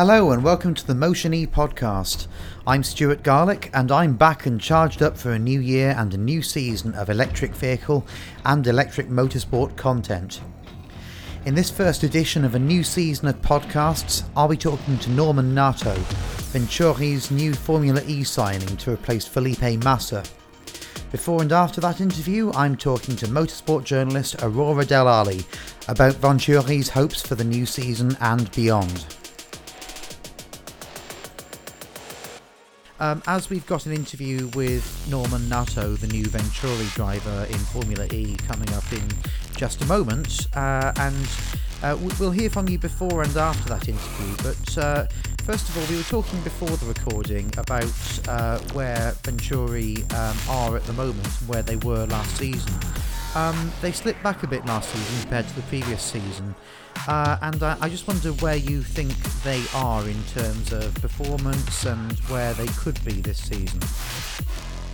Hello and welcome to the Motion E podcast. I'm Stuart Garlick and I'm back and charged up for a new year and a new season of electric vehicle and electric motorsport content. In this first edition of a new season of podcasts, I'll be talking to Norman Nato, Venturi's new Formula E signing to replace Felipe Massa. Before and after that interview, I'm talking to motorsport journalist Aurora Del Ali about Venturi's hopes for the new season and beyond. Um, as we've got an interview with Norman Nato, the new Venturi driver in Formula E, coming up in just a moment, uh, and uh, we'll hear from you before and after that interview. But uh, first of all, we were talking before the recording about uh, where Venturi um, are at the moment and where they were last season. Um, they slipped back a bit last season compared to the previous season. Uh, and I, I, just wonder where you think they are in terms of performance and where they could be this season.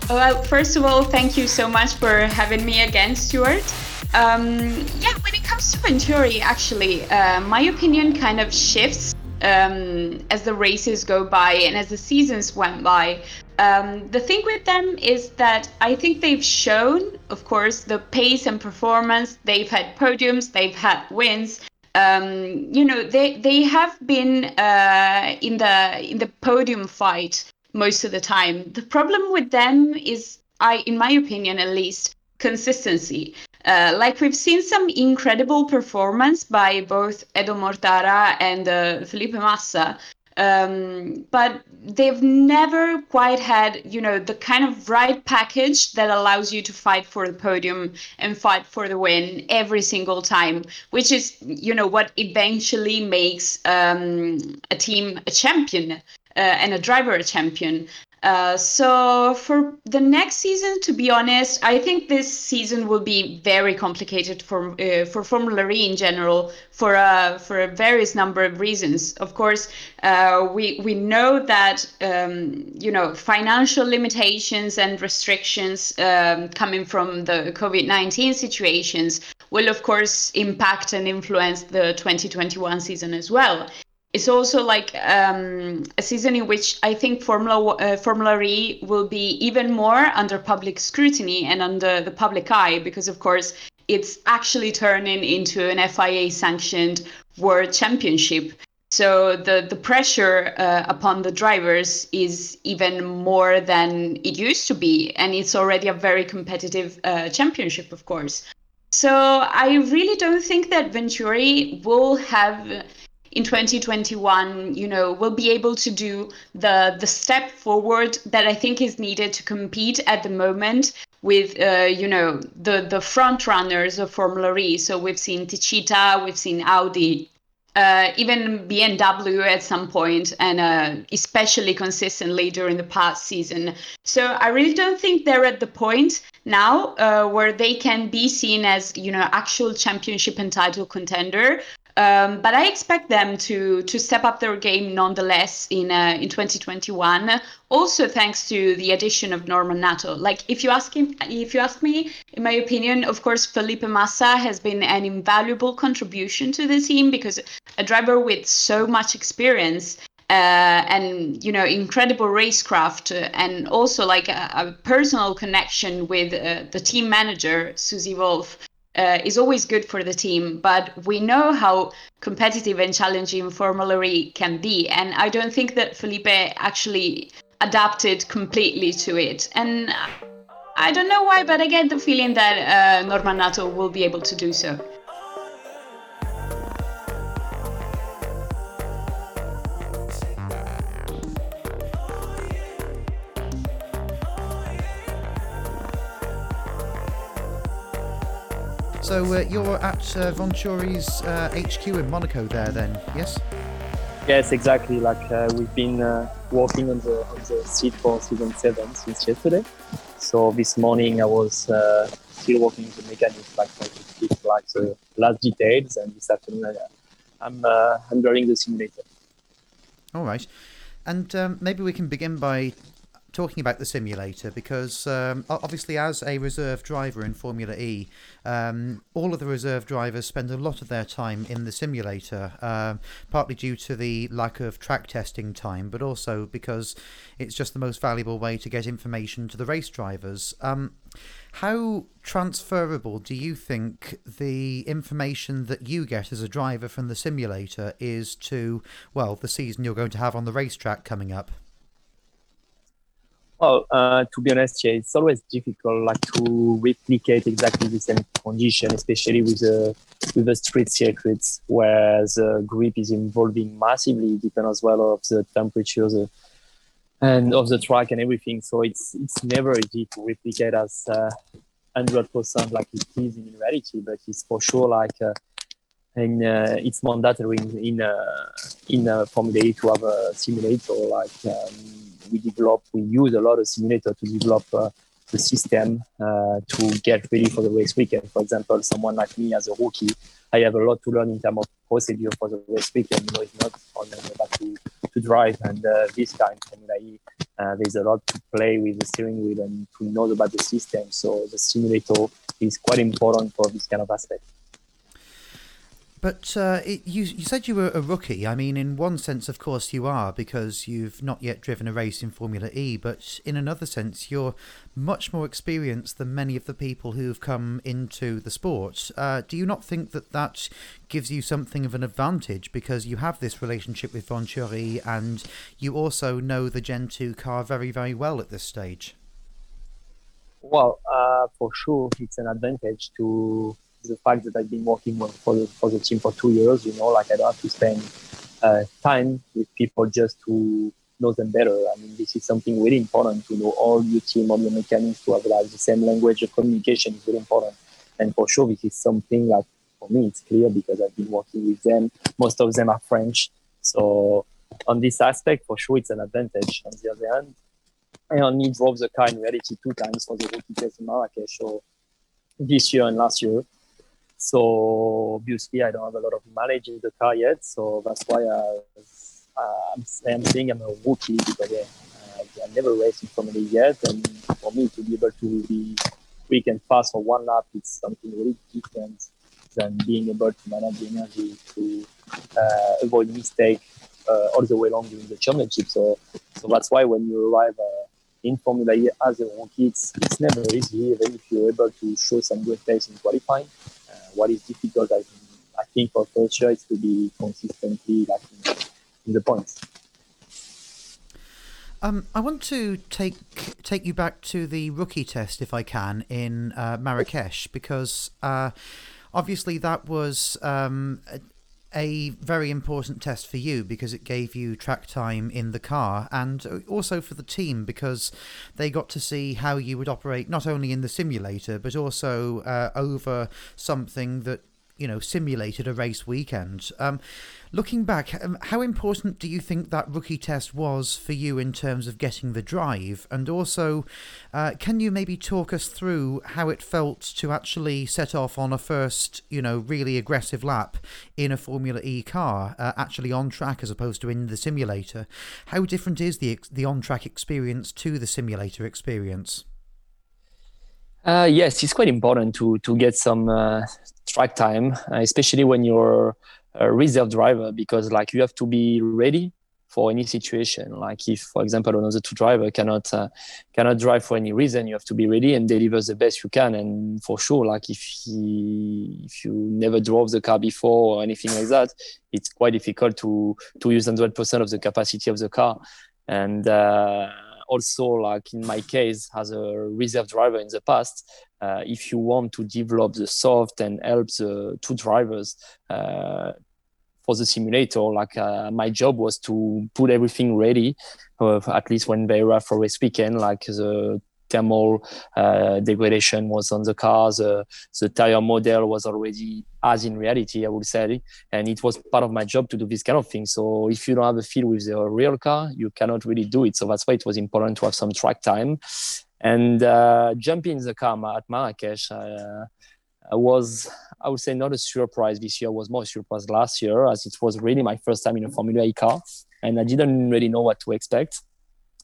Well, first of all, thank you so much for having me again, Stuart. Um, yeah, when it comes to Venturi, actually, uh, my opinion kind of shifts um, as the races go by and as the seasons went by. Um, the thing with them is that I think they've shown, of course, the pace and performance. They've had podiums, they've had wins, um, you know they they have been uh, in the in the podium fight most of the time. The problem with them is, I in my opinion at least, consistency. Uh, like we've seen some incredible performance by both Edo Mortara and uh, Felipe Massa, um, but they've never quite had, you know, the kind of right package that allows you to fight for the podium and fight for the win every single time, which is, you know, what eventually makes um, a team a champion uh, and a driver a champion. Uh, so for the next season, to be honest, I think this season will be very complicated for uh, for Formula E in general for uh, for a various number of reasons. Of course, uh, we we know that um, you know financial limitations and restrictions um, coming from the COVID nineteen situations will of course impact and influence the 2021 season as well it's also like um, a season in which I think Formula uh, Formula E will be even more under public scrutiny and under the public eye because, of course, it's actually turning into an FIA sanctioned world championship. So the the pressure uh, upon the drivers is even more than it used to be, and it's already a very competitive uh, championship, of course. So I really don't think that Venturi will have in 2021 you know will be able to do the the step forward that i think is needed to compete at the moment with uh, you know the the front runners of formula e so we've seen Techeetah we've seen audi uh, even BMW at some point, and uh, especially consistently during the past season. So I really don't think they're at the point now uh, where they can be seen as you know actual championship and title contender. Um, but I expect them to to step up their game nonetheless in uh, in 2021. Also, thanks to the addition of Norman Nato. Like, if you ask him, if you ask me, in my opinion, of course, Felipe Massa has been an invaluable contribution to the team because a driver with so much experience uh, and you know incredible racecraft uh, and also like a, a personal connection with uh, the team manager Susie Wolff uh, is always good for the team, but we know how competitive and challenging Formula E can be. And I don't think that Felipe actually adapted completely to it. And I don't know why, but I get the feeling that uh, Norman Nato will be able to do so. So uh, you're at uh, Venturi's uh, HQ in Monaco there then, yes? Yes, exactly. Like uh, we've been uh, working on the, on the seat for season 7 since yesterday. So this morning I was uh, still working the mechanics, like trying to fix like the last details and this afternoon I'm handling the simulator. All right. And um, maybe we can begin by talking about the simulator because um, obviously, as a reserve driver in Formula E, um, all of the reserve drivers spend a lot of their time in the simulator, uh, partly due to the lack of track testing time, but also because it's just the most valuable way to get information to the race drivers. Um, how transferable do you think the information that you get as a driver from the simulator is to, well, the season you're going to have on the racetrack coming up? Well, uh, to be honest, yeah, it's always difficult, like to replicate exactly the same condition, especially with the with the street circuits, where the grip is evolving massively, depending as well of the temperatures uh, and of the track and everything. So it's it's never easy to replicate as uh, hundred percent like it is in reality, but it's for sure like. Uh, and uh, it's mandatory in in, uh, in uh, Formula E to have a simulator. Like um, we develop, we use a lot of simulator to develop uh, the system uh, to get ready for the race weekend. For example, someone like me as a rookie, I have a lot to learn in terms of procedure for the race weekend. You know, it's not only about to, to drive and uh, this kind of Formula E. there's a lot to play with the steering wheel and to know about the system. So the simulator is quite important for this kind of aspect. But uh, it, you, you said you were a rookie. I mean, in one sense, of course, you are because you've not yet driven a race in Formula E. But in another sense, you're much more experienced than many of the people who've come into the sport. Uh, do you not think that that gives you something of an advantage because you have this relationship with Venturi and you also know the Gen 2 car very, very well at this stage? Well, uh, for sure, it's an advantage to the fact that I've been working for the, for the team for two years, you know, like I don't have to spend uh, time with people just to know them better. I mean, this is something really important to know all your team, all your mechanics, to have like the same language of communication is very important. And for sure, this is something like for me, it's clear because I've been working with them. Most of them are French. So on this aspect, for sure, it's an advantage. On the other hand, I only drove the car in reality two times for the rookie test in Marrakesh. So this year and last year. So obviously, I don't have a lot of mileage in the car yet. So that's why I, I'm, I'm saying I'm a rookie because yeah, I, never raced in Formula yet, and for me to be able to be quick and fast for one lap, it's something really different than being able to manage the energy to uh, avoid mistake uh, all the way along during the championship. So, so that's why when you arrive uh, in Formula E as a rookie, it's, it's never easy, even if you're able to show some good pace in qualifying what is difficult, I, I think, for culture is to be consistently like in, in the points. Um, I want to take take you back to the rookie test, if I can, in uh, Marrakesh, because uh, obviously that was um, a very important test for you because it gave you track time in the car and also for the team because they got to see how you would operate not only in the simulator but also uh, over something that you know simulated a race weekend. Um, looking back, um, how important do you think that rookie test was for you in terms of getting the drive? And also, uh, can you maybe talk us through how it felt to actually set off on a first, you know, really aggressive lap in a Formula E car, uh, actually on track as opposed to in the simulator? How different is the the on track experience to the simulator experience? Uh, yes, it's quite important to to get some uh, track time, uh, especially when you're a reserve driver, because like you have to be ready for any situation. Like if, for example, another two driver cannot uh, cannot drive for any reason, you have to be ready and deliver the best you can. And for sure, like if he, if you never drove the car before or anything like that, it's quite difficult to to use 100% of the capacity of the car. And uh, also like in my case as a reserve driver in the past uh, if you want to develop the soft and help the two drivers uh, for the simulator like uh, my job was to put everything ready uh, at least when they were for race weekend like the thermal uh, degradation was on the car. The, the tire model was already as in reality, I would say. And it was part of my job to do this kind of thing. So if you don't have a feel with the real car, you cannot really do it. So that's why it was important to have some track time. And uh, jumping in the car at Marrakesh, uh, was, I would say, not a surprise this year, was more a surprise last year, as it was really my first time in a Formula E car. And I didn't really know what to expect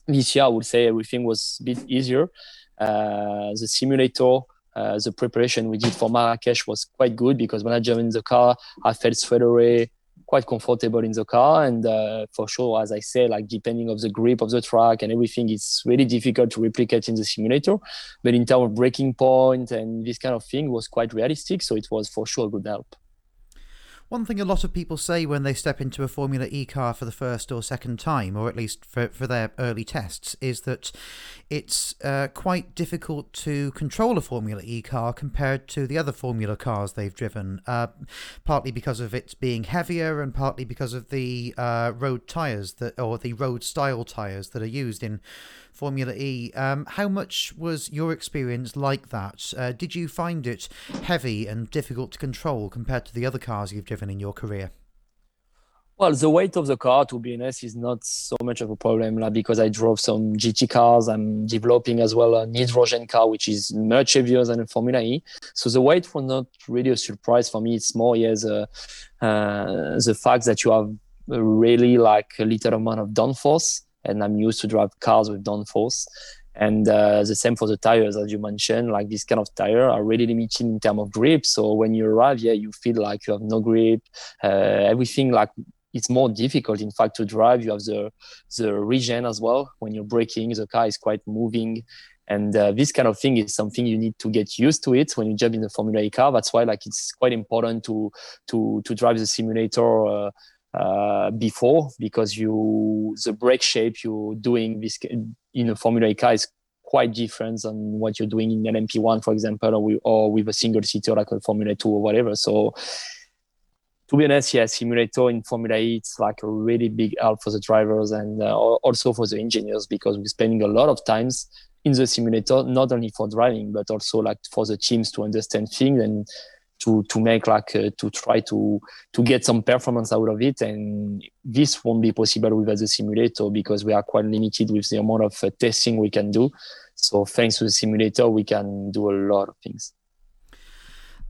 this year, I would say everything was a bit easier. Uh, the simulator, uh, the preparation we did for Marrakesh was quite good because when I jumped in the car, I felt straight away quite comfortable in the car. And uh, for sure, as I say, like depending of the grip of the track and everything, it's really difficult to replicate in the simulator. But in terms of braking point and this kind of thing was quite realistic. So it was for sure a good help. One thing a lot of people say when they step into a Formula E car for the first or second time, or at least for, for their early tests, is that it's uh, quite difficult to control a Formula E car compared to the other Formula cars they've driven, uh, partly because of it being heavier and partly because of the uh, road tyres that, or the road style tyres that are used in Formula E. Um, how much was your experience like that? Uh, did you find it heavy and difficult to control compared to the other cars you've driven in your career? Well, the weight of the car, to be honest, is not so much of a problem like, because I drove some GT cars. I'm developing as well an hydrogen car, which is much heavier than a Formula E. So the weight was not really a surprise for me. It's more, the, uh, the fact that you have really like a little amount of downforce and I'm used to drive cars with downforce. And uh, the same for the tires, as you mentioned, like this kind of tire are really limited in terms of grip. So when you arrive, yeah, you feel like you have no grip. Uh, everything like it's more difficult, in fact, to drive. You have the the regen as well. When you're braking, the car is quite moving, and uh, this kind of thing is something you need to get used to it when you jump in the Formula E car. That's why like it's quite important to to to drive the simulator uh, before because you the brake shape you're doing this in a Formula car is quite different than what you're doing in an LMP1, for example, or, or with a single seater like a Formula 2 or whatever. So to be honest, yeah, simulator in Formula E, it's like a really big help for the drivers and uh, also for the engineers because we're spending a lot of times in the simulator, not only for driving, but also like for the teams to understand things and to to make like uh, to try to to get some performance out of it. And this won't be possible without the simulator because we are quite limited with the amount of uh, testing we can do. So thanks to the simulator we can do a lot of things.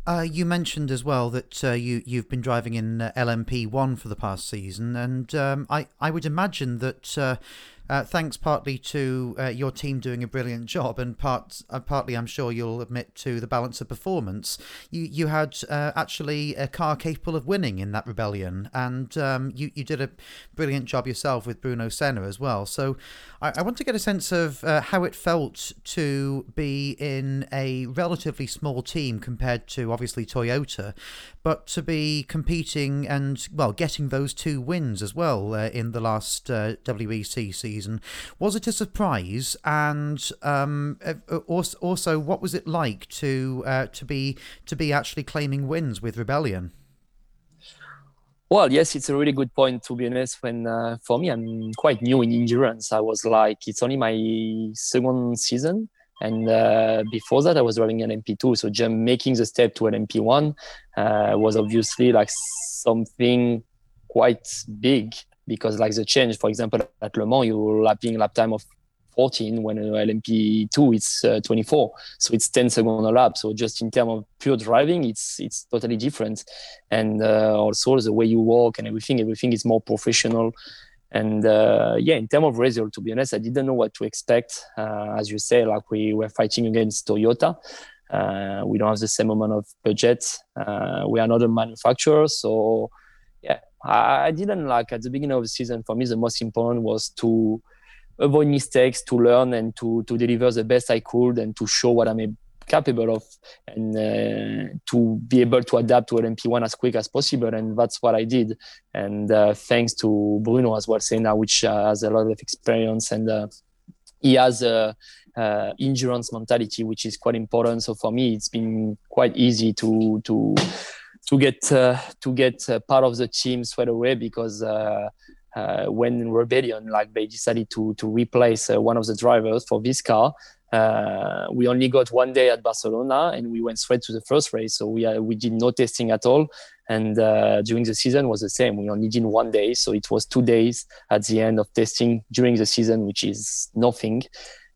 Uh, you mentioned as well that uh, you you've been driving in uh, LMP1 for the past season, and um, I I would imagine that uh, thanks partly to uh, your team doing a brilliant job, and part, uh, partly, I'm sure you'll admit, to the balance of performance. You you had uh, actually a car capable of winning in that rebellion, and um, you you did a brilliant job yourself with Bruno Senna as well. So, I, I want to get a sense of uh, how it felt to be in a relatively small team compared to obviously Toyota, but to be competing and well getting those two wins as well uh, in the last WEC season. Was it a surprise? And um, also, what was it like to uh, to be to be actually claiming wins with Rebellion? Well, yes, it's a really good point. To be honest, when uh, for me, I'm quite new in endurance. I was like, it's only my second season, and uh, before that, I was driving an LMP2. So just making the step to an LMP1 uh, was obviously like something quite big because like the change, for example, at Le Mans, you're lapping lap time of 14 when an LMP2 it's uh, 24 so it's 10 seconds a lap. So just in terms of pure driving it's it's totally different. And uh, also the way you walk and everything everything is more professional and uh, yeah in terms of result to be honest i didn't know what to expect. Uh, as you say like we were fighting against toyota. Uh, we don't have the same amount of budget. Uh, we are not a manufacturer. So yeah, I, didn't like at the beginning of the season. For me, the most important was to avoid mistakes, to learn, and to to deliver the best I could, and to show what I'm capable of, and uh, to be able to adapt to LMP1 as quick as possible. And that's what I did. And uh, thanks to Bruno as well, Senna, which uh, has a lot of experience and uh, he has a endurance mentality, which is quite important. So for me, it's been quite easy to to to get uh, to get part of the team straight away because uh, when Rebellion like they decided to to replace one of the drivers for this car. Uh, we only got one day at Barcelona, and we went straight to the first race. So we uh, we did no testing at all, and uh, during the season was the same. We only did one day, so it was two days at the end of testing during the season, which is nothing.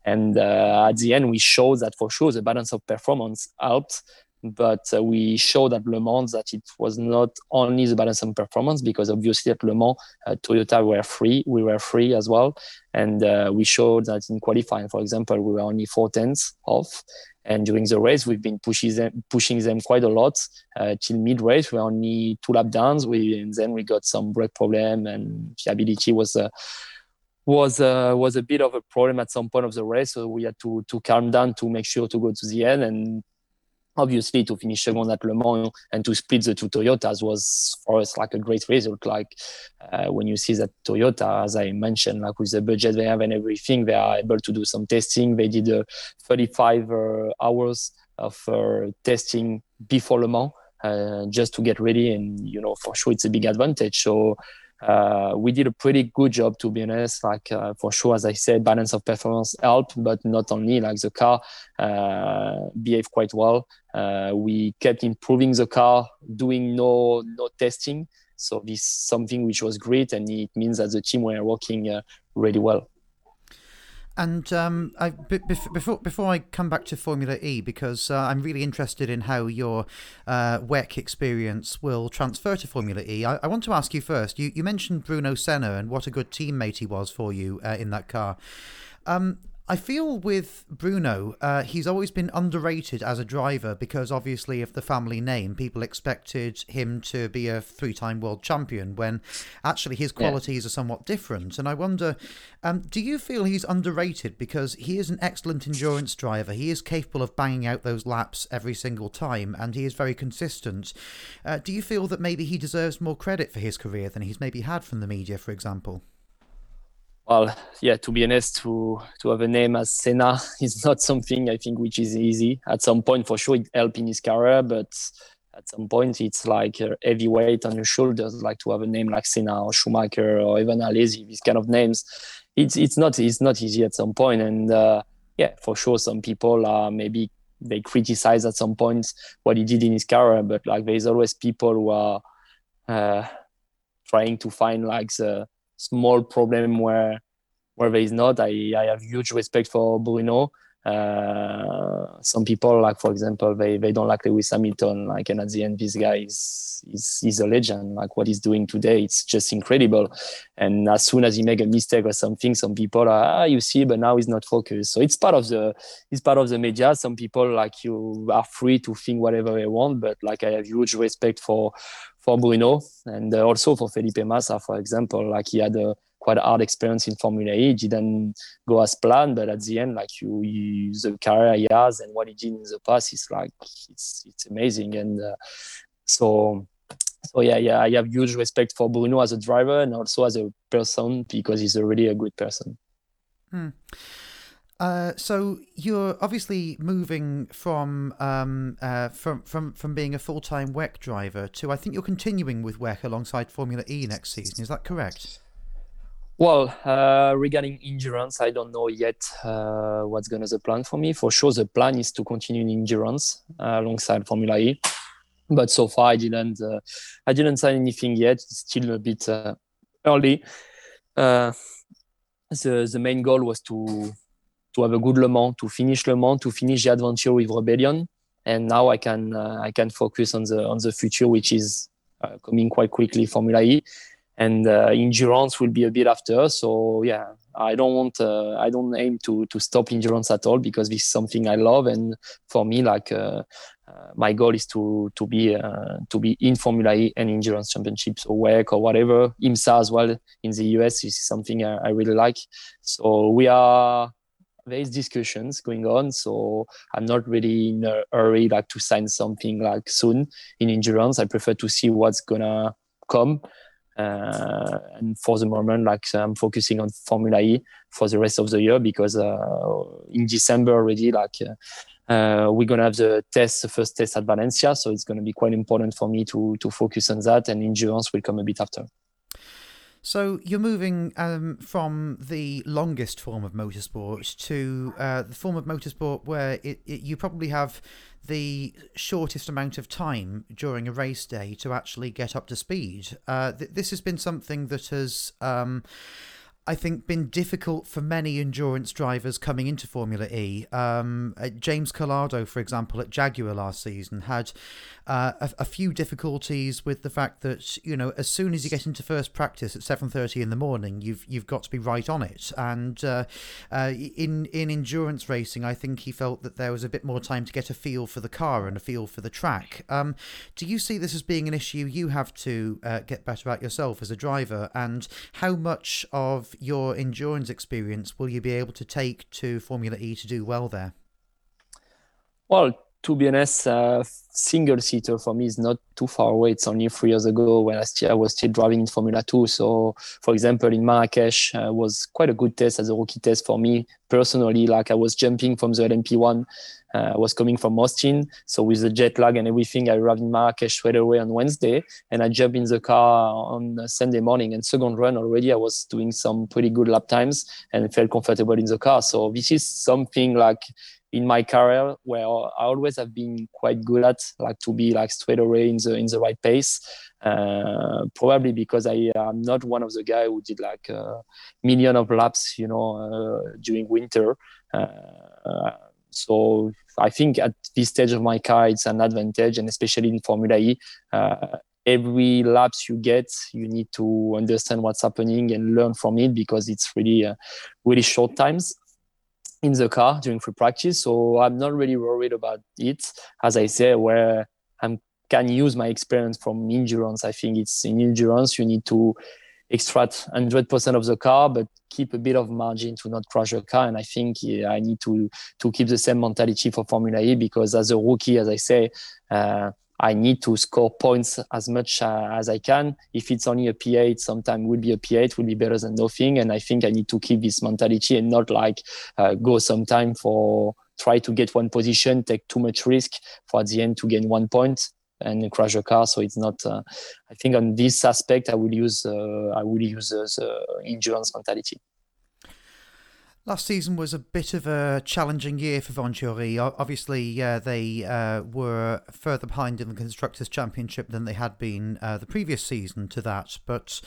And uh, at the end, we showed that for sure the balance of performance helped but uh, we showed at Le Mans that it was not only the balance and performance because obviously at Le Mans uh, Toyota were free, we were free as well, and uh, we showed that in qualifying, for example, we were only four tenths off, and during the race we've been pushing them, pushing them quite a lot uh, till mid race. We were only two lap downs, we and then we got some brake problem and fiability was. Uh, was uh, was a bit of a problem at some point of the race, so we had to to calm down to make sure to go to the end. And obviously to finish second at Le Mans and to split the two Toyotas was for us like a great result. Like uh, when you see that Toyota, as I mentioned, like with the budget they have and everything, they are able to do some testing. They did uh, 35 uh, hours of uh, testing before Le Mans uh, just to get ready, and you know for sure it's a big advantage. So uh, we did a pretty good job to be honest like uh, for sure as i said balance of performance helped but not only like the car uh, behaved quite well uh, we kept improving the car doing no no testing so this is something which was great and it means that the team were working uh, really well and um, before before I come back to Formula E, because uh, I'm really interested in how your uh, WEC experience will transfer to Formula E, I, I, want to ask you first. You, you mentioned Bruno Senna and what a good teammate he was for you uh, in that car. Um, I feel with Bruno, uh, he's always been underrated as a driver because obviously of the family name, people expected him to be a three-time world champion when actually his qualities yeah. are somewhat different. And I wonder, um, do you feel he's underrated because he is an excellent endurance driver? He is capable of banging out those laps every single time, and he is very consistent. Uh, do you feel that maybe he deserves more credit for his career than he's maybe had from the media, for example? Well, yeah, to be honest, to to have a name as Senna is not something I think which is easy. At some point, for sure, it helped in his career, but at some point, it's like a heavy weight on your shoulders. Like to have a name like Senna or Schumacher or even Alesi, these kind of names, it's it's not it's not easy at some point. And uh, yeah, for sure, some people are maybe they criticize at some points what he did in his career, but like there's always people who are uh, trying to find like the small problem where where there is not. I, I have huge respect for Bruno. Uh, some people, like for example, they, they don't like Lewis Hamilton. Like, and at the end, this guy is is is a legend. Like what he's doing today, it's just incredible. And as soon as he make a mistake or something, some people are, ah, you see, but now he's not focused. So it's part of the it's part of the media. Some people like you are free to think whatever they want, but like I have huge respect for for Bruno and uh, also for Felipe Massa, for example. Like he had a quite hard experience in Formula E. It didn't go as planned, but at the end, like you, you the career he has and what he did in the past is like it's it's amazing. And uh, so so yeah, yeah, I have huge respect for Bruno as a driver and also as a person because he's a really a good person. Hmm. Uh, so you're obviously moving from um, uh, from from from being a full time WEC driver to I think you're continuing with WEC alongside Formula E next season. Is that correct? Well, uh, regarding endurance, I don't know yet uh, what's gonna the plan for me. For sure, the plan is to continue in endurance uh, alongside Formula E, but so far I didn't I didn't sign anything yet. It's still a bit early. the the main goal was to to have a good Le Mans, to finish Le Mans, to finish the adventure with Rebellion, and now I can uh, I can focus on the on the future, which is uh, coming quite quickly, Formula E, and uh, endurance will be a bit after. So yeah, I don't want uh, I don't aim to to stop endurance at all because this is something I love, and for me, like uh, uh, my goal is to to be to be in Formula E and endurance championships or WEC or whatever IMSA as well in the US. Is something I, I really like. So we are there is discussions going on so i'm not really in a hurry like to sign something like soon in endurance i prefer to see what's gonna come uh, and for the moment like i'm focusing on formula e for the rest of the year because uh, in december already like uh, uh we're gonna have the test the first test at valencia. So it's gonna be quite important for me to to focus on that. And endurance will come a bit after so you're moving um, from the longest form of motorsport to uh, the form of motorsport where it, it, you probably have the shortest amount of time during a race day to actually get up to speed. Uh, th- this has been something that has. Um, I think, been difficult for many endurance drivers coming into Formula E. Um, uh, James Calado, for example, at Jaguar last season, had uh, a, a, few difficulties with the fact that you know as soon as you get into first practice at seven thirty in the morning, you've you've got to be right on it. And uh, uh, in in endurance racing, I think he felt that there was a bit more time to get a feel for the car and a feel for the track. Um, do you see this as being an issue you have to uh, get better at yourself as a driver? And how much of your endurance experience will you be able to take to Formula E to do well there? Well, to be honest, uh, single seater for me is not too far away. It's only three years ago when I, still, I was still driving in Formula Two. So, for example, in Marrakesh uh, was quite a good test as a rookie test for me personally. Like I was jumping from the LMP1, uh, I was coming from Austin. So with the jet lag and everything, I arrived in Marrakesh straight away on Wednesday, and I jumped in the car on Sunday morning. And second run already, I was doing some pretty good lap times and felt comfortable in the car. So this is something like in my career where I always have been quite good at, like to be like straight away in the in the right pace. Uh, probably because I am not one of the guy who did like a million of laps, you know, uh, during winter. Uh, so I think at this stage of my car, it's an advantage, and especially in Formula E. Uh, every laps you get, you need to understand what's happening and learn from it because it's really, uh, really short times in the car during free practice. So I'm not really worried about it. As I say, where I can use my experience from endurance. I think it's in endurance you need to extract 100% of the car, but keep a bit of margin to not crash the car. And I think I need to to keep the same mentality for Formula E because as a rookie, as I say. Uh, I need to score points as much uh, as I can. If it's only a P8, sometimes will be a P8, will be better than nothing. And I think I need to keep this mentality and not like uh, go sometime for try to get one position, take too much risk for at the end to gain one point and crash a car. So it's not. Uh, I think on this aspect, I will use uh, I will use uh, the endurance mentality. Last season was a bit of a challenging year for Venturi. Obviously, uh, they uh, were further behind in the Constructors' Championship than they had been uh, the previous season to that. But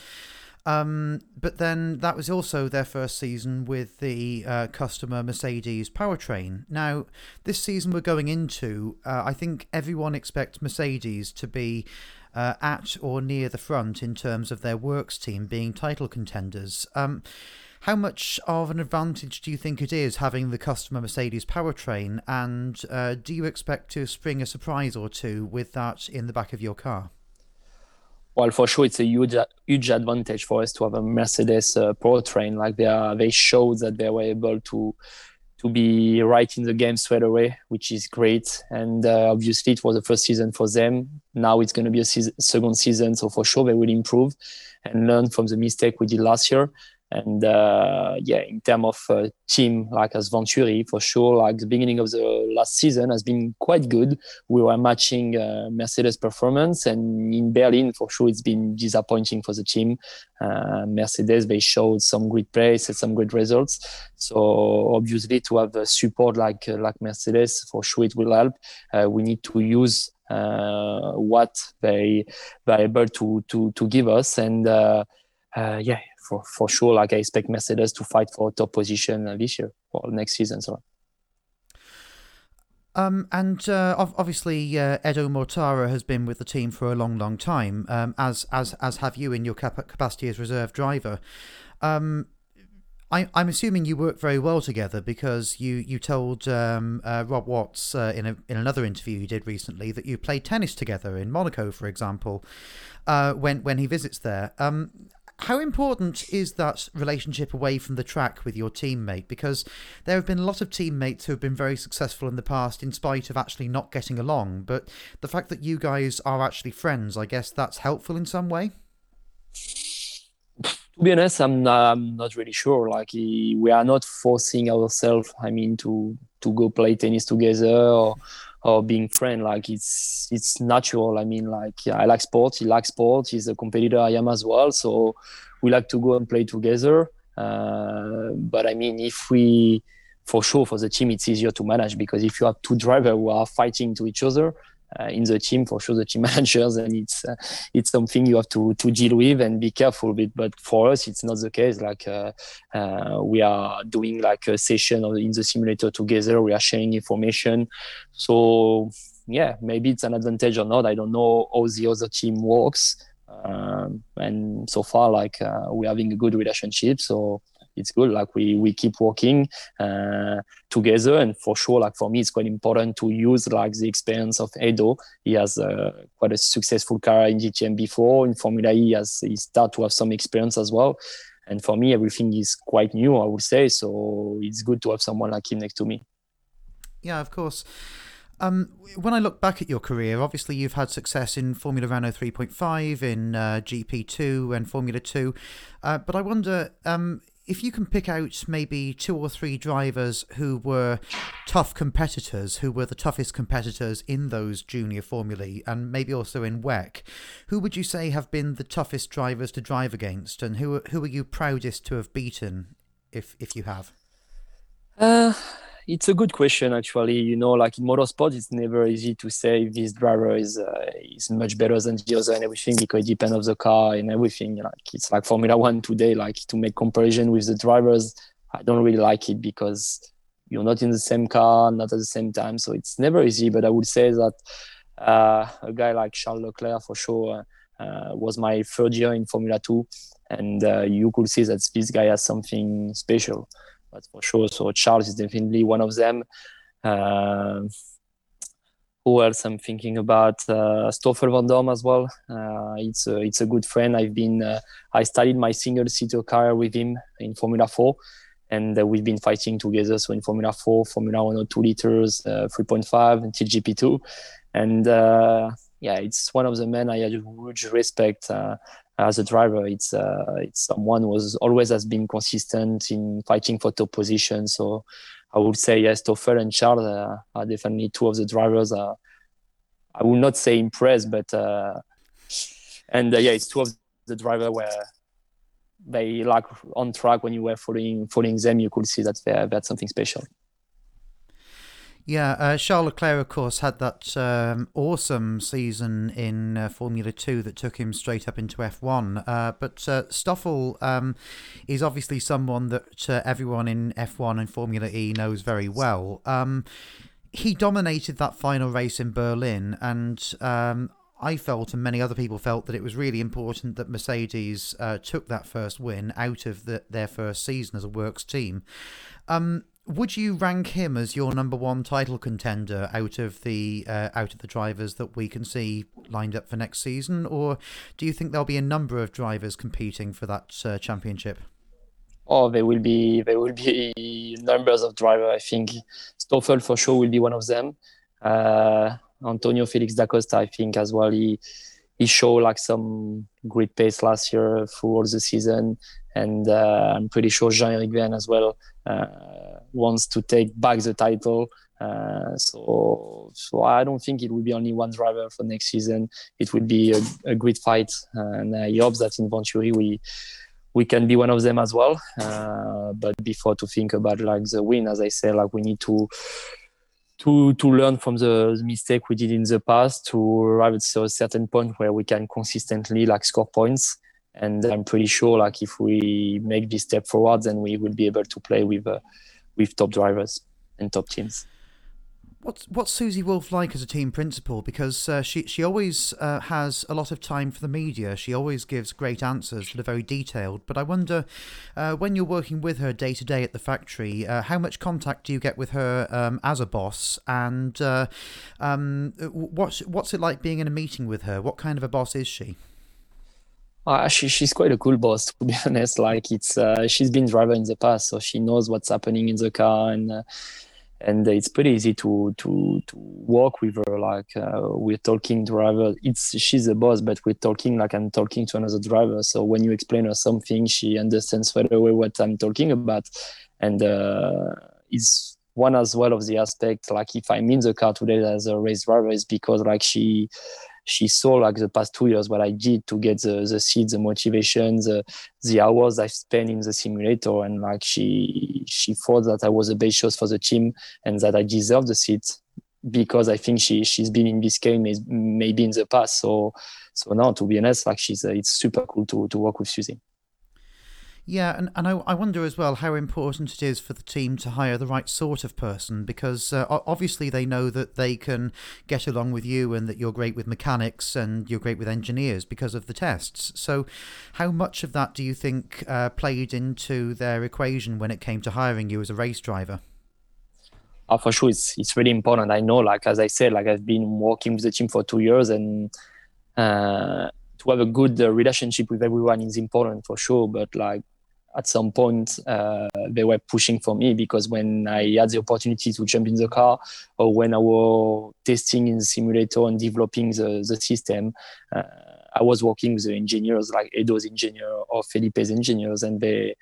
um, but then that was also their first season with the uh, customer Mercedes powertrain. Now, this season we're going into, uh, I think everyone expects Mercedes to be uh, at or near the front in terms of their works team being title contenders. Um, how much of an advantage do you think it is having the customer Mercedes powertrain? And uh, do you expect to spring a surprise or two with that in the back of your car? Well, for sure, it's a huge, huge advantage for us to have a Mercedes uh, powertrain. Like they are, they showed that they were able to to be right in the game straight away, which is great. And uh, obviously, it was the first season for them. Now it's going to be a second season, so for sure they will improve and learn from the mistake we did last year. And uh, yeah, in terms of uh, team, like as Venturi, for sure, like the beginning of the last season has been quite good. We were matching uh, Mercedes performance, and in Berlin, for sure, it's been disappointing for the team. Uh, Mercedes, they showed some great pace and some great results. So obviously, to have support like uh, like Mercedes, for sure, it will help. Uh, we need to use what they they're able to to to give us and. yeah, for for sure, like I expect Mercedes to fight for top position this year or next season. So. Um, and uh, obviously, uh, Edo Mortara has been with the team for a long, long time, um, as as as have you in your capacity as reserve driver. Um, I, am assuming you work very well together because you you told um, uh, Rob Watts uh, in a, in another interview you did recently that you played tennis together in Monaco, for example, uh, when when he visits there. Um, how important is that relationship away from the track with your teammate? Because there have been a lot of teammates who have been very successful in the past in spite of actually not getting along. But the fact that you guys are actually friends, I guess that's helpful in some way. To be honest, I'm not, I'm not really sure. Like we are not forcing ourselves. I mean, to to go play tennis together or or being friend like it's it's natural. I mean like yeah, i like sports he likes sports he's a competitor i am as well. So we like to go and play together. Uh, but i mean if we for sure for the team it's easier to manage because if you have two drivers who are fighting to each other in the team for sure the team managers and it's uh, it's something you have to to deal with and be careful with. But for us it's not the case. Like uh, uh we are doing like a session in the simulator together. We are sharing information. So yeah maybe it's an advantage or not. I don't know how the other team works. Um, and so far like uh, we're having a good relationship. So it's good like we we keep working uh, together. And for sure like for me it's quite important to use like the experience of edo. He has uh, quite a successful career in dtm before. In formula e has he start to have some experience as well. And for me everything is quite new i would say. So it's good to have someone like him next to me. Yeah of course. Um, when I look back at your career, obviously you've had success in Formula Renault 3.5, in uh, GP2 and Formula 2, uh, but I wonder um, if you can pick out maybe two or three drivers who were tough competitors, who were the toughest competitors in those junior formulae and maybe also in WEC, who would you say have been the toughest drivers to drive against, and who who are you proudest to have beaten, if if you have? Uh, it's a good question actually. You know, like in motorsport, it's never easy to say this driver is uh, is much better than the other and everything because it depends on the car and everything. Like it's like Formula One today. Like to make comparison with the drivers, I don't really like it because you're not in the same car, not at the same time. So it's never easy. But I would say that uh, a guy like Charles Leclerc for sure uh, was my third year in Formula Two, and uh, you could see that this guy has something special that's for sure. So Charles is definitely one of them. Uh, who else I'm thinking about? Uh, Stoffel Vandoorne as well. Uh, it's a, it's a good friend. I've been uh, I started my single seater career with him in Formula Four, and uh, we've been fighting together. So in Formula Four, Formula One, two liters, uh, 3.5 until GP2, and uh, yeah, it's one of the men I had huge respect as a driver. It's uh, it's someone who was always has been consistent in fighting for top position. So I would say yes, Stoffel and Charles uh, are definitely two of the drivers. Uh, I will not say impressed, but uh, and uh, yeah, it's two of the drivers where they like on track when you were following following them, you could see that they had something special. Yeah, uh, Charles Leclerc, of course, had that um, awesome season in uh, Formula 2 that took him straight up into F1. Uh, but uh, Stoffel um, is obviously someone that uh, everyone in F1 and Formula E knows very well. Um, he dominated that final race in Berlin, and um, I felt, and many other people felt, that it was really important that Mercedes uh, took that first win out of the, their first season as a works team. Um, would you rank him as your number one title contender out of the uh, out of the drivers that we can see lined up for next season, or do you think there'll be a number of drivers competing for that uh, championship? Oh, there will be there will be numbers of drivers. I think Stoffel for sure will be one of them. Uh, Antonio Felix da Costa, I think as well. He he showed like some great pace last year through all the season, and uh, I'm pretty sure Jean-Eric Vergne as well uh, wants to take back the title. Uh, so, so I don't think it will be only one driver for next season. It will be a, a great fight, and I hope that in Venturi we we can be one of them as well. Uh, but before to think about like the win, as I say, like we need to to to learn from the, the mistake we did in the past to arrive at a certain point where we can consistently like score points and I'm pretty sure like if we make this step forward, then we will be able to play with uh, with top drivers and top teams. What's what's Susie Wolff like as a team principal? Because uh, she she always uh, has a lot of time for the media. She always gives great answers that are very detailed. But I wonder, uh, when you're working with her day to day at the factory, uh, how much contact do you get with her um, as a boss? And uh, um, what's what's it like being in a meeting with her? What kind of a boss is she? Uh, she, she's quite a cool boss, to be honest. Like it's, uh, she's been driver in the past, so she knows what's happening in the car, and uh, and it's pretty easy to to to work with her. Like uh, we're talking driver, it's she's a boss, but we're talking like I'm talking to another driver. So when you explain her something, she understands right away what I'm talking about, and uh, it's one as well of the aspect. Like if I'm in the car today as a race driver, is because like she she saw like the past two years what I did to get the the seed, the motivation, the the hours I spent in the simulator, and like she she thought that I was the best choice for the team and that I deserved the seat. because I think she she's been in this game maybe in the past. So so now to be honest, like she's uh, it's super cool to to work with Susie. Yeah, and, and I, I wonder as well how important it is for the team to hire the right sort of person because uh, obviously they know that they can get along with you and that you're great with mechanics and you're great with engineers because of the tests. So, how much of that do you think uh, played into their equation when it came to hiring you as a race driver? Uh, for sure, it's it's really important. I know, like as I said, like I've been working with the team for two years and. Uh, to have a good uh, relationship with everyone is important for sure but like at some point uh, they were pushing for me because when I had the opportunity to jump in the car or when I was testing in the simulator and developing the, the system, uh, I was working with the engineers like Edo's engineer or Felipe's engineers and they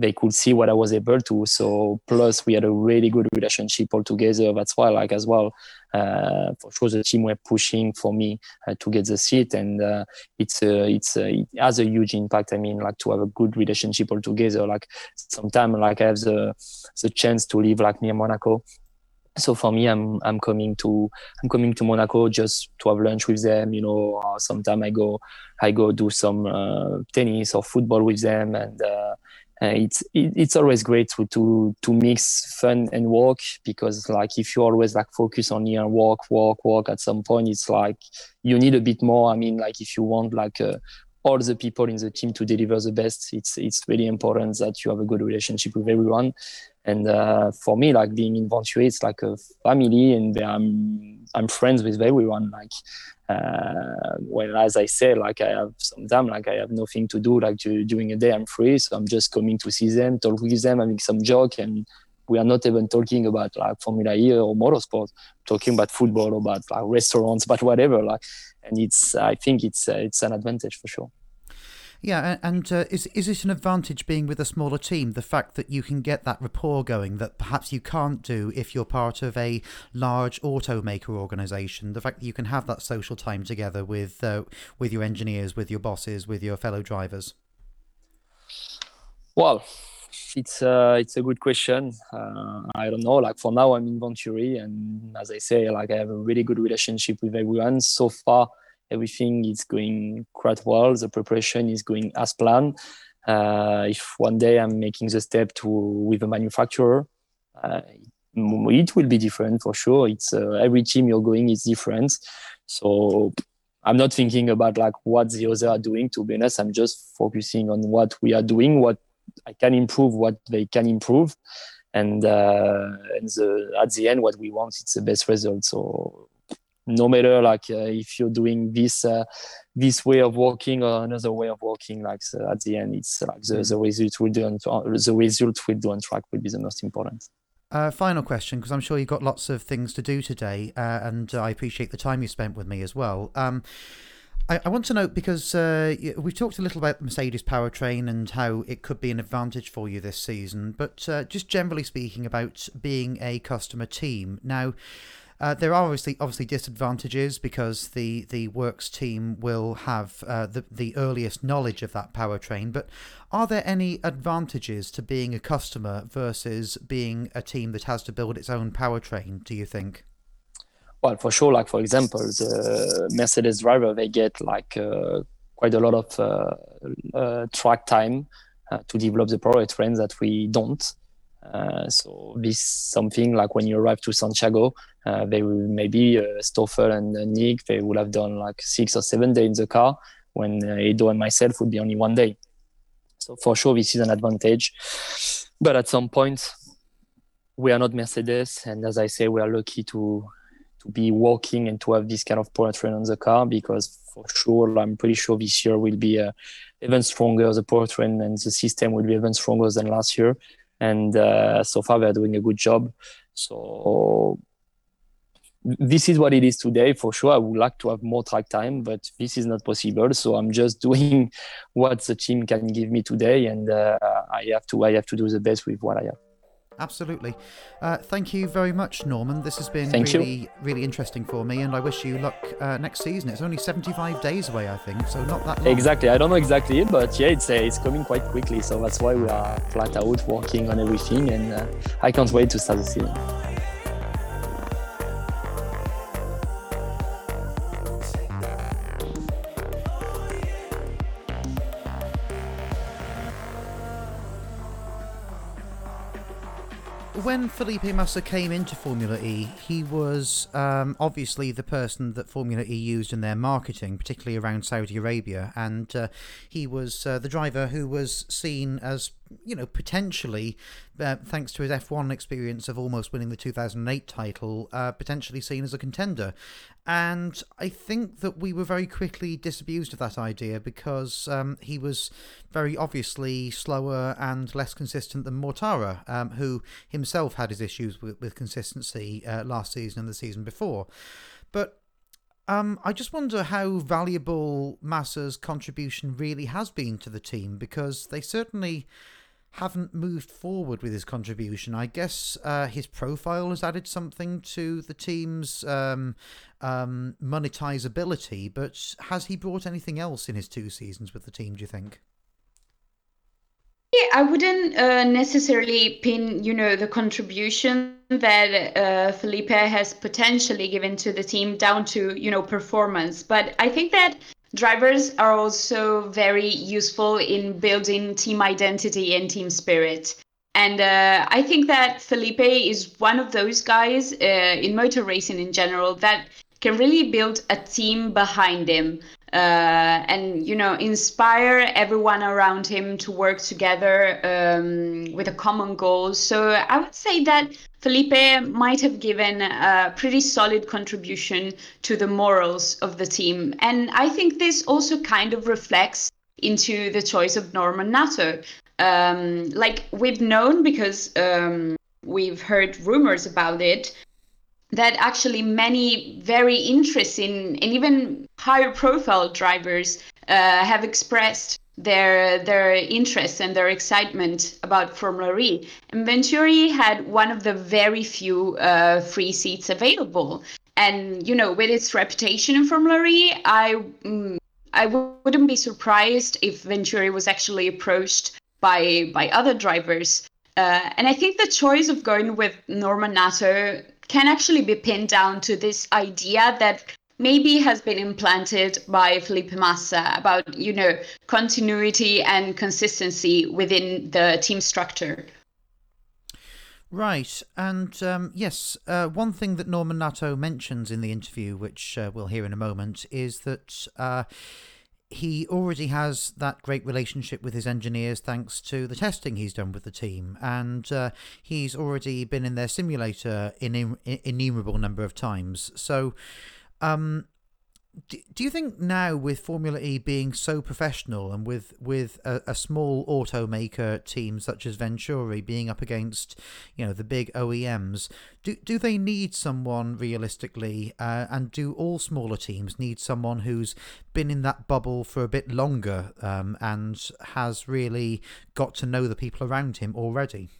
they could see what I was able to. So plus we had a really good relationship all together. That's why like as well, uh, for sure the team were pushing for me uh, to get the seat and uh, it's uh, it's uh, it has a huge impact. I mean like to have a good relationship all together. Like sometimes like I have the the chance to live like near Monaco so for me i'm i'm coming to i'm coming to monaco just to have lunch with them you know sometimes i go i go do some uh, tennis or football with them and uh, it's it, it's always great to, to to mix fun and work because like if you always like focus on here work work work at some point it's like you need a bit more. I mean like if you want like uh, all the people in the team to deliver the best it's it's really important that you have a good relationship with everyone and uh, for me like being in Venturi it's like a family and i'm i'm friends with everyone like uh, well as i say like i have sometimes like i have nothing to do like to, during a day i'm free. So i'm just coming to see them talk with them having some joke. And we are not even talking about like formula e or motorsport. Talking about football or about like restaurants but whatever like and it's i think it's uh, it's an advantage for sure yeah, and uh, is is it an advantage being with a smaller team? The fact that you can get that rapport going that perhaps you can't do if you're part of a large automaker organisation. The fact that you can have that social time together with uh, with your engineers, with your bosses, with your fellow drivers. Well, it's uh, it's a good question. Uh, I don't know. Like for now, I'm in Venturi, and as I say, like I have a really good relationship with everyone so far everything is going quite well. The preparation is going as planned. Uh, if one day I'm making the step to with a manufacturer, uh, it will be different for sure. It's uh, every team you're going is different. So I'm not thinking about like what the others are doing. To be honest, I'm just focusing on what we are doing, what I can improve, what they can improve, and, uh, and the, at the end, what we want it's the best result. So no matter like uh, if you're doing this uh, this way of working or another way of working like uh, at the end it's like the, the result will do on, the result will do on track will be the most important uh, final question, because I'm sure you've got lots of things to do today, uh, and I appreciate the time you spent with me as well. Um, I, I, want to know because uh, we've talked a little about the Mercedes powertrain and how it could be an advantage for you this season, but just generally speaking about being a customer team. Now, uh, there are obviously obviously disadvantages because the the works team will have uh, the the earliest knowledge of that powertrain. But are there any advantages to being a customer versus being a team that has to build its own powertrain? Do you think? Well, for sure. Like for example, the Mercedes driver they get like uh, quite a lot of uh, uh, track time uh, to develop the powertrain that we don't. Uh, so this something like when you arrive to Santiago, uh, they will maybe uh, Stoffel and uh, Nick they would have done like six or seven days in the car when uh, Edo and myself would be only one day. So for sure this is an advantage, but at some point we are not Mercedes, and as I say, we are lucky to to be working and to have this kind of powertrain on the car because for sure I'm pretty sure this year will be uh, even stronger. The powertrain and the system will be even stronger than last year and uh, so far they're doing a good job. So this is what it is today for sure. I would like to have more track time, but this is not possible. So I'm just doing what the team can give me today, and uh, I have to I have to do the best with what I have absolutely. Uh, thank you very much, Norman. This has been thank really, you. really interesting for me, and I wish you luck uh, next season. It's only 75 days away, I think, so not that long. Exactly. I don't know exactly, but yeah, it's uh, it's coming quite quickly. So that's why we are flat out working on everything, and uh, I can't wait to start the season. When Felipe Massa came into Formula E, he was um, obviously the person that Formula E used in their marketing, particularly around Saudi Arabia, and uh, he was uh, the driver who was seen as you know, potentially, uh, thanks to his F1 experience of almost winning the 2008 title, uh, potentially seen as a contender. And I think that we were very quickly disabused of that idea because um, he was very obviously slower and less consistent than Mortara, um, who himself had his issues with, with consistency uh, last season and the season before. But um, I just wonder how valuable Massa's contribution really has been to the team because they certainly haven't moved forward with his contribution. I guess uh, his profile has added something to the team's um, um, monetizability, but has he brought anything else in his two seasons with the team, do you think? Yeah, I wouldn't uh, necessarily pin, you know, the contribution that uh, Felipe has potentially given to the team down to, you know, performance. But I think that Drivers are also very useful in building team identity and team spirit. And uh, I think that Felipe is one of those guys uh, in motor racing in general that can really build a team behind him uh, and you know inspire everyone around him to work together um, with a common goal. So I would say that Felipe might have given a pretty solid contribution to the morals of the team. And I think this also kind of reflects into the choice of Norman Nato. Um, like we've known because um, we've heard rumors about it that actually many very interesting and even higher profile drivers uh, have expressed their their interest and their excitement about Formula E. And Venturi had one of the very few uh, free seats available. And you know, with its reputation in Formula E, I mm, I wouldn't be surprised if Venturi was actually approached by by other drivers. Uh, and I think the choice of going with Norman Nato can actually be pinned down to this idea that maybe has been implanted by Felipe Massa about, you know, continuity and consistency within the team structure. Right, and um, yes, uh, one thing that Norman Nato mentions in the interview, which uh, we'll hear in a moment, is that uh, he already has that great relationship with his engineers thanks to the testing he's done with the team, and uh, he's already been in their simulator in innumerable number of times. So um, do, you think now with Formula E being so professional and with with a, a, small automaker team such as Venturi being up against you know the big OEMs, do do they need someone realistically, uh, and do all smaller teams need someone who's been in that bubble for a bit longer um, and has really got to know the people around him already?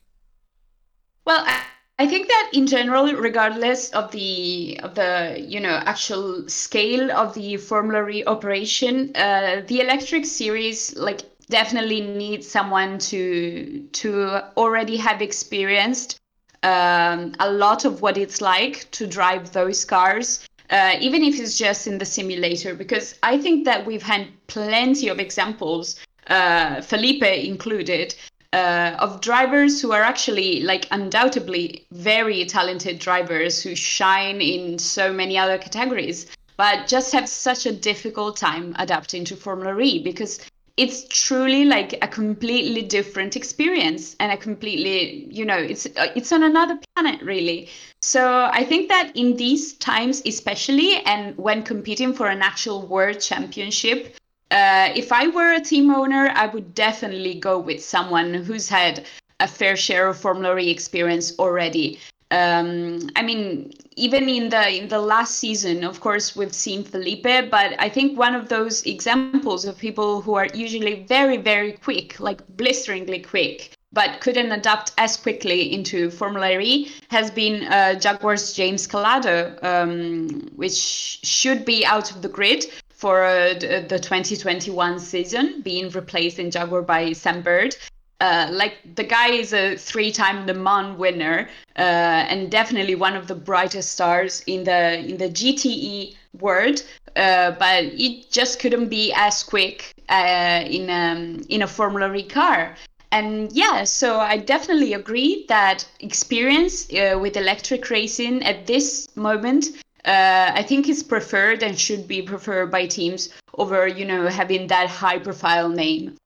Well. I- I think that in general, regardless of the of the you know actual scale of the formulary operation, uh, the electric series like definitely needs someone to to already have experienced um, a lot of what it's like to drive those cars, uh, even if it's just in the simulator. Because I think that we've had plenty of examples, uh, Felipe included, uh, of drivers who are actually like undoubtedly very talented drivers who shine in so many other categories but just have such a difficult time adapting to formula e because it's truly like a completely different experience and a completely you know it's uh, it's on another planet really. So i think that in these times especially and when competing for an actual world championship uh, if I were a team owner, I would definitely go with someone who's had a fair share of Formula E experience already. Um, I mean, even in the in the last season, of course, we've seen Felipe, but I think one of those examples of people who are usually very, very quick, like blisteringly quick, but couldn't adapt as quickly into Formula E has been uh, Jaguar's James Calado, um, which should be out of the grid for uh, the 2021 season, being replaced in Jaguar by Sam Bird. Uh, like the guy is a three-time Le Mans winner uh, and definitely one of the brightest stars in the in the GTE world. Uh, but it just couldn't be as quick uh, in um, in a Formula E car. And yeah, so I definitely agree that experience uh, with electric racing at this moment, uh, I think is preferred and should be preferred by teams over, you know, having that high profile name.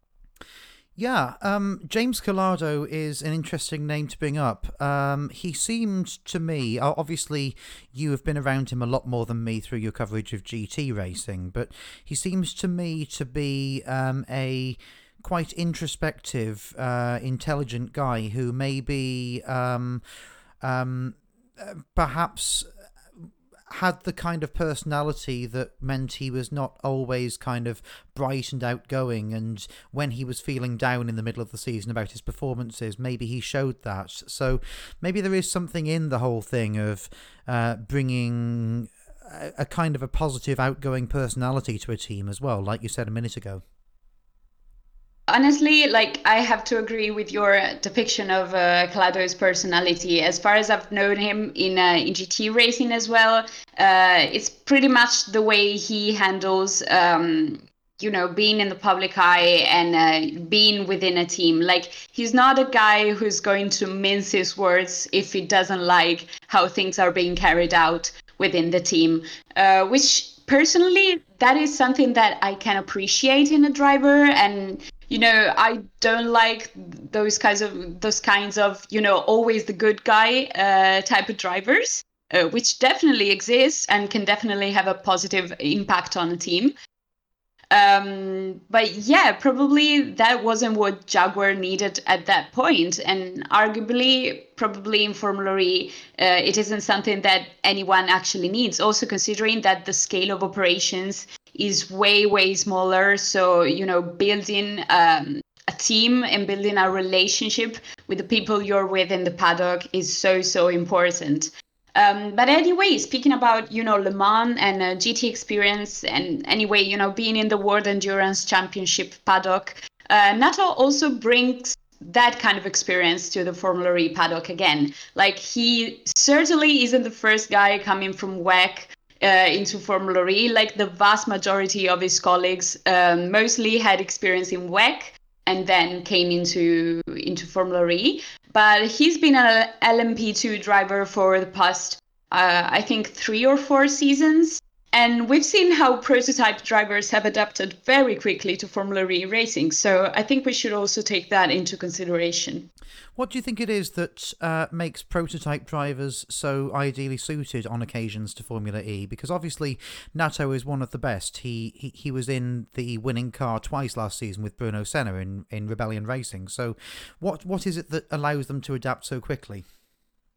Yeah, um, James Calado is an interesting name to bring up. Um, he seemed to me, obviously, you have been around him a lot more than me through your coverage of GT racing, but he seems to me to be um, a quite introspective, uh, intelligent guy who maybe um, um, uh, perhaps had the kind of personality that meant he was not always kind of bright and outgoing. And when he was feeling down in the middle of the season about his performances, maybe he showed that. So maybe there is something in the whole thing of uh, bringing a, a kind of a positive, outgoing personality to a team as well, like you said a minute ago honestly like i have to agree with your depiction of uh, Calado's personality. As far as i've known him in uh, in gt racing as well uh, it's pretty much the way he handles um, you know being in the public eye and uh, being within a team. Like he's not a guy who's going to mince his words if he doesn't like how things are being carried out within the team uh, which personally that is something that i can appreciate in a driver. And you know i don't like those kinds of those kinds of you know always the good guy uh, type of drivers uh, which definitely exists and can definitely have a positive impact on a team. Um, but yeah probably that wasn't what jaguar needed at that point and arguably probably in formula e uh, it isn't something that anyone actually needs. Also considering that the scale of operations is way way smaller so you know building um, a team and building a relationship with the people you're with in the paddock is so so important um, but anyway speaking about you know le mans and uh, gt experience and anyway you know being in the world endurance championship paddock uh, nato also brings that kind of experience to the Formula E paddock again. Like he certainly isn't the first guy coming from WEC uh, into Formula E. Like the vast majority of his colleagues, um, mostly had experience in WEC and then came into into Formula E. But he's been an LMP2 driver for the past, uh, I think, three or four seasons. And we've seen how prototype drivers have adapted very quickly to Formula E racing. So I think we should also take that into consideration. What do you think it is that uh, makes prototype drivers so ideally suited on occasions to Formula E? Because obviously Nato is one of the best. He he, he was in the winning car twice last season with Bruno Senna in, in Rebellion Racing. So what what is it that allows them to adapt so quickly?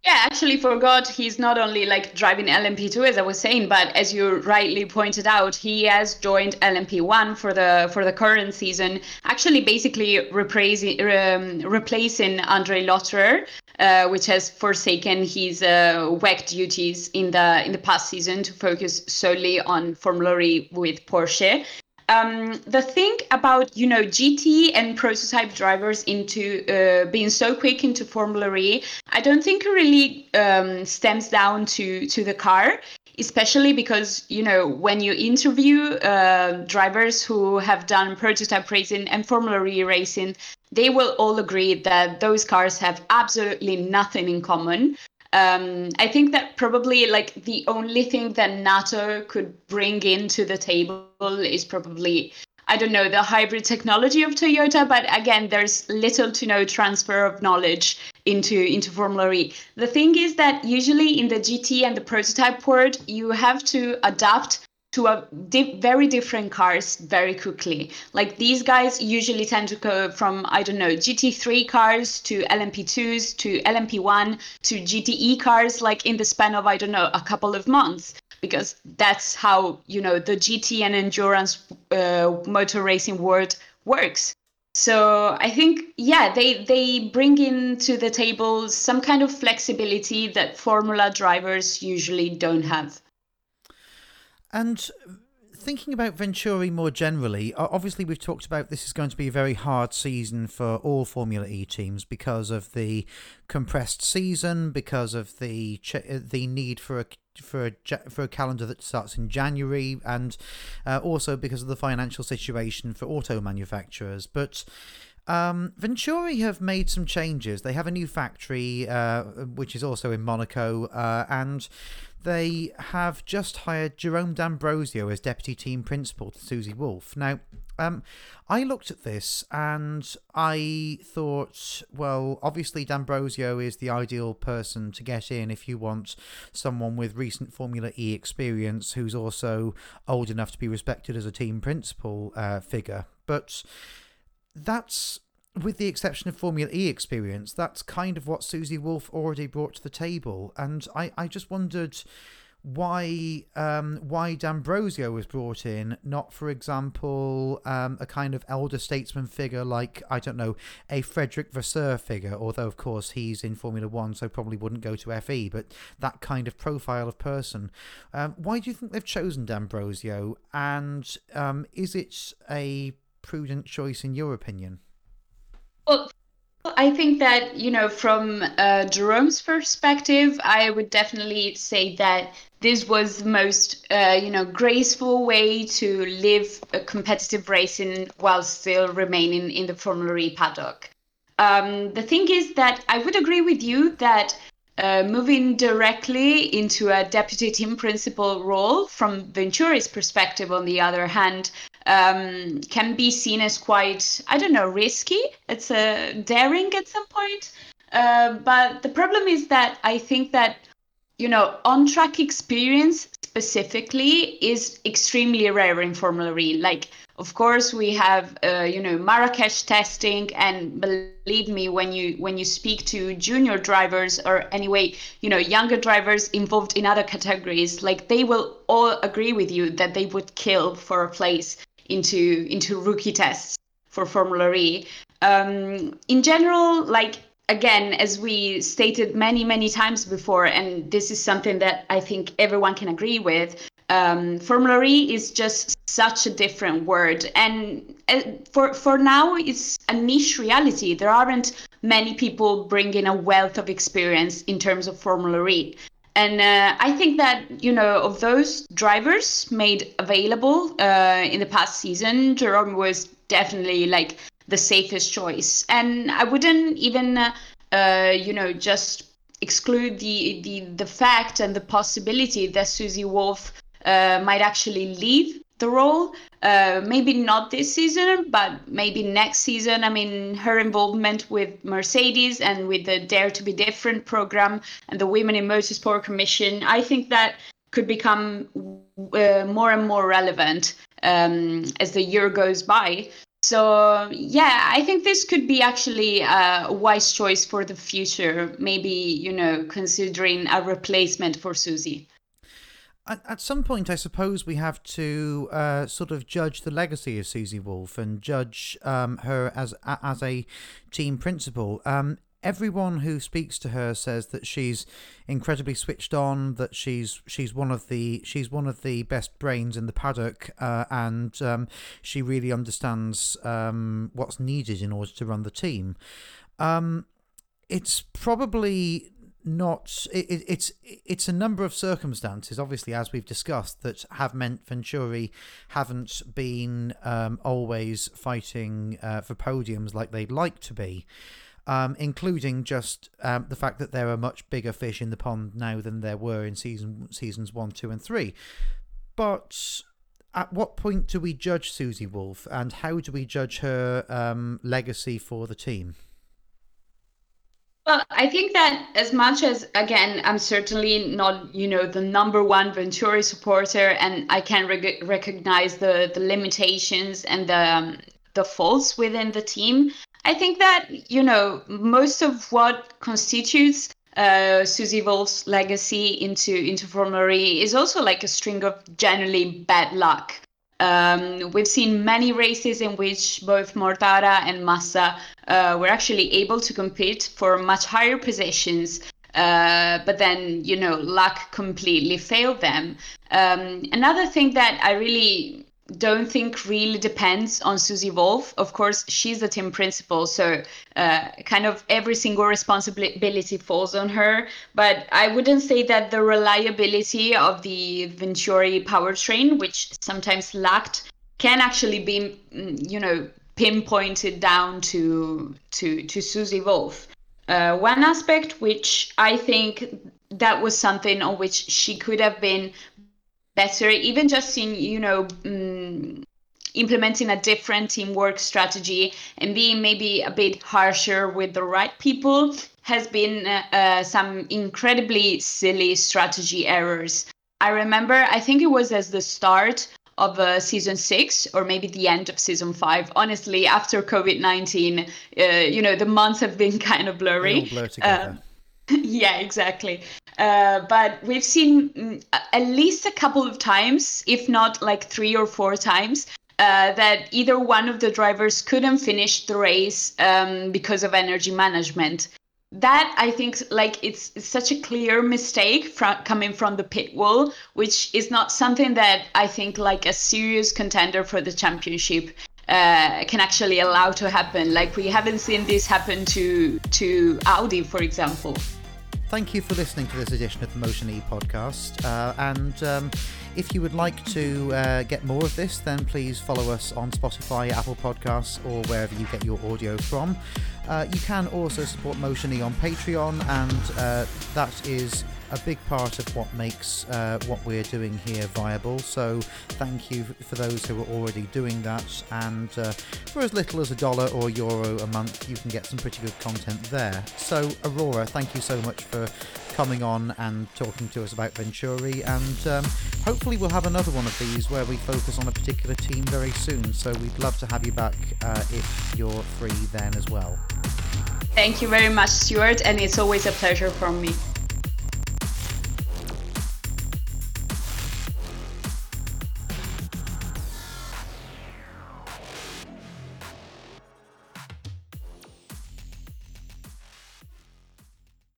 Yeah, actually forgot he's not only like driving LMP2 as I was saying, but as you rightly pointed out, he has joined LMP1 for the for the current season. Actually, basically replacing um, replacing Andre Lotterer, uh, which has forsaken his uh, WEC duties in the in the past season to focus solely on Formula E with Porsche um, the thing about you know GT and prototype drivers into uh, being so quick into Formula E, I don't think it really um, stems down to to the car, especially because you know when you interview uh, drivers who have done prototype racing and Formula E racing, they will all agree that those cars have absolutely nothing in common. Um, I think that probably like the only thing that Nato could bring into the table is probably I don't know the hybrid technology of Toyota, but again, there's little to no transfer of knowledge into into Formula E. The thing is that usually in the GT and the prototype world, you have to adapt to a di- very different cars very quickly. Like these guys usually tend to go from I don't know GT3 cars to LMP2s to LMP1 to GTE cars like in the span of I don't know a couple of months because that's how you know the GT and endurance uh, motor racing world works. So I think yeah they they bring into the table some kind of flexibility that formula drivers usually don't have. And thinking about Venturi more generally, obviously we've talked about this is going to be a very hard season for all Formula E teams because of the compressed season, because of the the need for a for a for a calendar that starts in January, and uh, also because of the financial situation for auto manufacturers. But Um, Venturi have made some changes. They have a new factory, uh, which is also in Monaco, uh, and they have just hired Jerome D'Ambrosio as deputy team principal to Susie Wolff. Now, um, I looked at this and I thought, well, obviously D'Ambrosio is the ideal person to get in if you want someone with recent Formula E experience who's also old enough to be respected as a team principal uh, figure. But that's with the exception of Formula E experience, that's kind of what Susie Wolff already brought to the table. And I, I just wondered why um, why D'Ambrosio was brought in, not, for example, um, a kind of elder statesman figure like, I don't know, a Frederick Vasseur figure, although, of course, he's in Formula One, so probably wouldn't go to FE, but that kind of profile of person. Um, why do you think they've chosen D'Ambrosio, and um, is it a prudent choice in your opinion? Well, I think that, you know, from uh, Jerome's perspective, I would definitely say that this was the most, uh, you know, graceful way to live a competitive racing while still remaining in the Formula E paddock. Um, the thing is that I would agree with you that uh, moving directly into a deputy team principal role from Venturi's perspective, on the other hand, um, can be seen as quite, I don't know, risky. It's a daring at some point. Uh, but the problem is that I think that, you know, on track experience specifically is extremely rare in Formula E. Like, of course, we have, uh, you know, Marrakesh testing, and believe me, when you when you speak to junior drivers or anyway, you know, younger drivers involved in other categories, like they will all agree with you that they would kill for a place into into rookie tests for Formula E. Um, in general, like again, as we stated many many times before, and this is something that I think everyone can agree with. Um, Formula E is just such a different word, and uh, for for now, it's a niche reality. There aren't many people bringing a wealth of experience in terms of Formula E. And uh, I think that, you know, of those drivers made available uh, in the past season, Jerome was definitely like the safest choice. And I wouldn't even, uh, uh, you know, just exclude the, the, the fact and the possibility that Susie Wolff uh, might actually leave the role. Uh, maybe not this season, but maybe next season. I mean, her involvement with Mercedes and with the Dare to Be Different program and the Women in Motorsport Commission, I think that could become uh, more and more relevant um, as the year goes by. So yeah, I think this could be actually a wise choice for the future. Maybe you know, considering a replacement for Susie at, at some point, I suppose we have to uh, sort of judge the legacy of Susie Wolff and judge um, her as as a team principal. Um, everyone who speaks to her says that she's incredibly switched on, that she's she's one of the she's one of the best brains in the paddock, uh, and um, she really understands um, what's needed in order to run the team. Um, it's probably not it, it's it's a number of circumstances obviously as we've discussed that have meant venturi haven't been um, always fighting uh, for podiums like they'd like to be um, including just um, the fact that there are much bigger fish in the pond now than there were in season seasons one two and three. But at what point do we judge susie Wolff and how do we judge her um, legacy for the team well, I think that as much as again, I'm certainly not, you know, the number one Venturi supporter, and I can rec- recognize the the limitations and the um, the faults within the team. I think that you know most of what constitutes uh, Susie Wolff's legacy into into Formula E is also like a string of generally bad luck. Um, we've seen many races in which both Mortara and Massa uh, were actually able to compete for much higher positions. Uh, but then, you know, luck completely failed them. Um, another thing that I really don't think really depends on Susie Wolff. Of course, she's the team principal, so uh, kind of every single responsibility falls on her. But I wouldn't say that the reliability of the Venturi powertrain, which sometimes lacked, can actually be, mm, you know, pinpointed down to to to Susie Wolff. Uh, one aspect which I think that was something on which she could have been better, even just in you know um, implementing a different teamwork strategy and being maybe a bit harsher with the right people has been uh, uh, some incredibly silly strategy errors. I remember, I think it was as the start of uh, season six or maybe the end of season five. Honestly, after COVID 19, uh, you know, the months have been kind of blurry. They all blur together. yeah, exactly. Uh, but we've seen mm, at least a couple of times, if not like three or four times, uh, that either one of the drivers couldn't finish the race um, because of energy management. That I think, like, it's, it's such a clear mistake from, coming from the pit wall, which is not something that I think, like, a serious contender for the championship uh, can actually allow to happen. Like, we haven't seen this happen to to Audi, for example. Thank you for listening to this edition of the Motion E podcast. Uh, and um, if you would like to uh, get more of this, then please follow us on Spotify, Apple Podcasts, or wherever you get your audio from. Uh, you can also support Motion E on Patreon, and uh, that is a big part of what makes uh, what we're doing here viable. So thank you for those who are already doing that. And uh, for as little as a dollar or euro a month, you can get some pretty good content there. So Aurora, thank you so much for coming on and talking to us about Venturi. And um, hopefully we'll have another one of these where we focus on a particular team very soon. So we'd love to have you back uh, if you're free then as well. Thank you very much, Stuart, and it's always a pleasure for me.